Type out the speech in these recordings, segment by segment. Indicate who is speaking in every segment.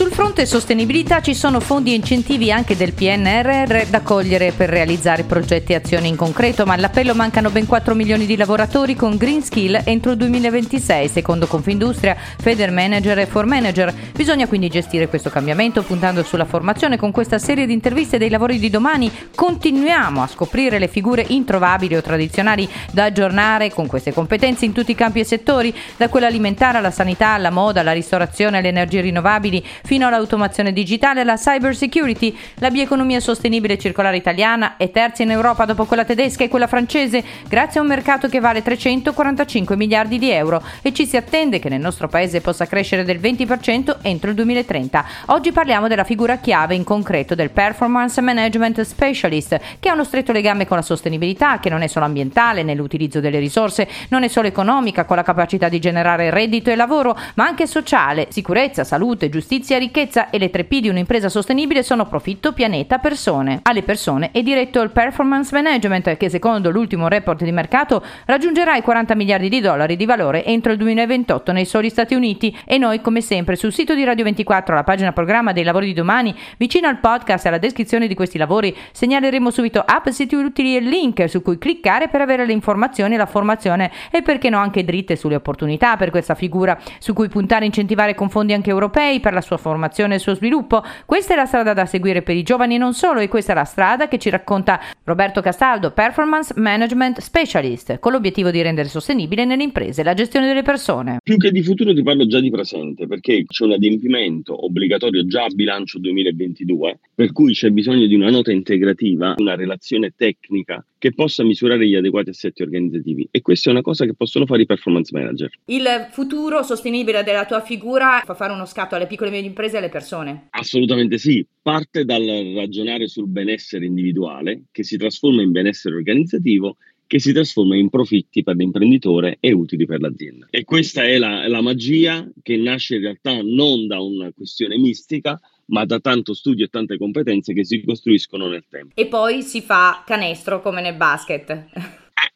Speaker 1: Sul fronte sostenibilità ci sono fondi e incentivi anche del PNRR da cogliere per realizzare progetti e azioni in concreto, ma all'appello mancano ben 4 milioni di lavoratori con Green Skill entro il 2026, secondo Confindustria, Feder Manager e For Manager. Bisogna quindi gestire questo cambiamento puntando sulla formazione con questa serie di interviste dei lavori di domani. Continuiamo a scoprire le figure introvabili o tradizionali da aggiornare con queste competenze in tutti i campi e settori, da quella alimentare alla sanità, alla moda, alla ristorazione, alle energie rinnovabili, fino all'automazione digitale, alla cyber security. La bioeconomia sostenibile e circolare italiana è terza in Europa dopo quella tedesca e quella francese, grazie a un mercato che vale 345 miliardi di euro e ci si attende che nel nostro paese possa crescere del 20% entro il 2030. Oggi parliamo della figura chiave in concreto del Performance Management Specialist, che ha uno stretto legame con la sostenibilità, che non è solo ambientale nell'utilizzo delle risorse, non è solo economica con la capacità di generare reddito e lavoro, ma anche sociale, sicurezza, salute, giustizia ricchezza e le tre P di un'impresa sostenibile sono profitto, pianeta, persone. Alle persone è diretto il performance management che secondo l'ultimo report di mercato raggiungerà i 40 miliardi di dollari di valore entro il 2028 nei soli Stati Uniti e noi come sempre sul sito di Radio 24 alla pagina programma dei lavori di domani vicino al podcast e alla descrizione di questi lavori segnaleremo subito app, siti utili e link su cui cliccare per avere le informazioni, la formazione e perché no anche dritte sulle opportunità per questa figura su cui puntare e incentivare con fondi anche europei per la sua formazione e il suo sviluppo. Questa è la strada da seguire per i giovani e non solo e questa è la strada che ci racconta Roberto Castaldo, Performance Management Specialist, con l'obiettivo di rendere sostenibile nelle imprese la gestione delle persone.
Speaker 2: Più che di futuro ti parlo già di presente perché c'è un adempimento obbligatorio già a bilancio 2022 per cui c'è bisogno di una nota integrativa, una relazione tecnica che possa misurare gli adeguati assetti organizzativi e questa è una cosa che possono fare i performance manager.
Speaker 1: Il futuro sostenibile della tua figura fa fare uno scatto alle piccole e medie imprese e alle persone?
Speaker 2: Assolutamente sì, parte dal ragionare sul benessere individuale che si trasforma in benessere organizzativo che si trasforma in profitti per l'imprenditore e utili per l'azienda. E questa è la, la magia che nasce in realtà non da una questione mistica, ma da tanto studio e tante competenze che si costruiscono nel tempo.
Speaker 1: E poi si fa canestro come nel basket.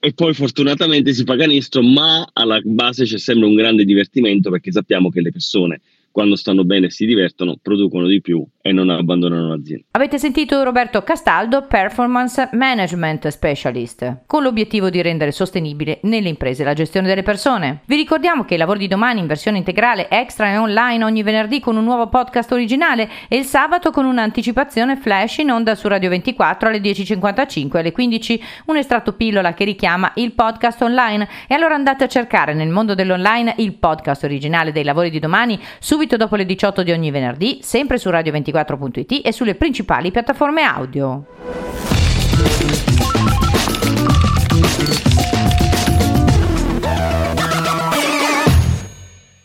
Speaker 2: E poi fortunatamente si fa canestro, ma alla base c'è sempre un grande divertimento perché sappiamo che le persone quando stanno bene e si divertono, producono di più e non abbandonano l'azienda.
Speaker 1: Avete sentito Roberto Castaldo, Performance Management Specialist, con l'obiettivo di rendere sostenibile nelle imprese la gestione delle persone. Vi ricordiamo che i lavori di domani in versione integrale, extra e online ogni venerdì con un nuovo podcast originale e il sabato con un'anticipazione flash in onda su Radio 24 alle 10.55 alle 15, un estratto pillola che richiama il podcast online. E allora andate a cercare nel mondo dell'online il podcast originale dei lavori di domani subito subito dopo le 18 di ogni venerdì, sempre su radio24.it e sulle principali piattaforme audio.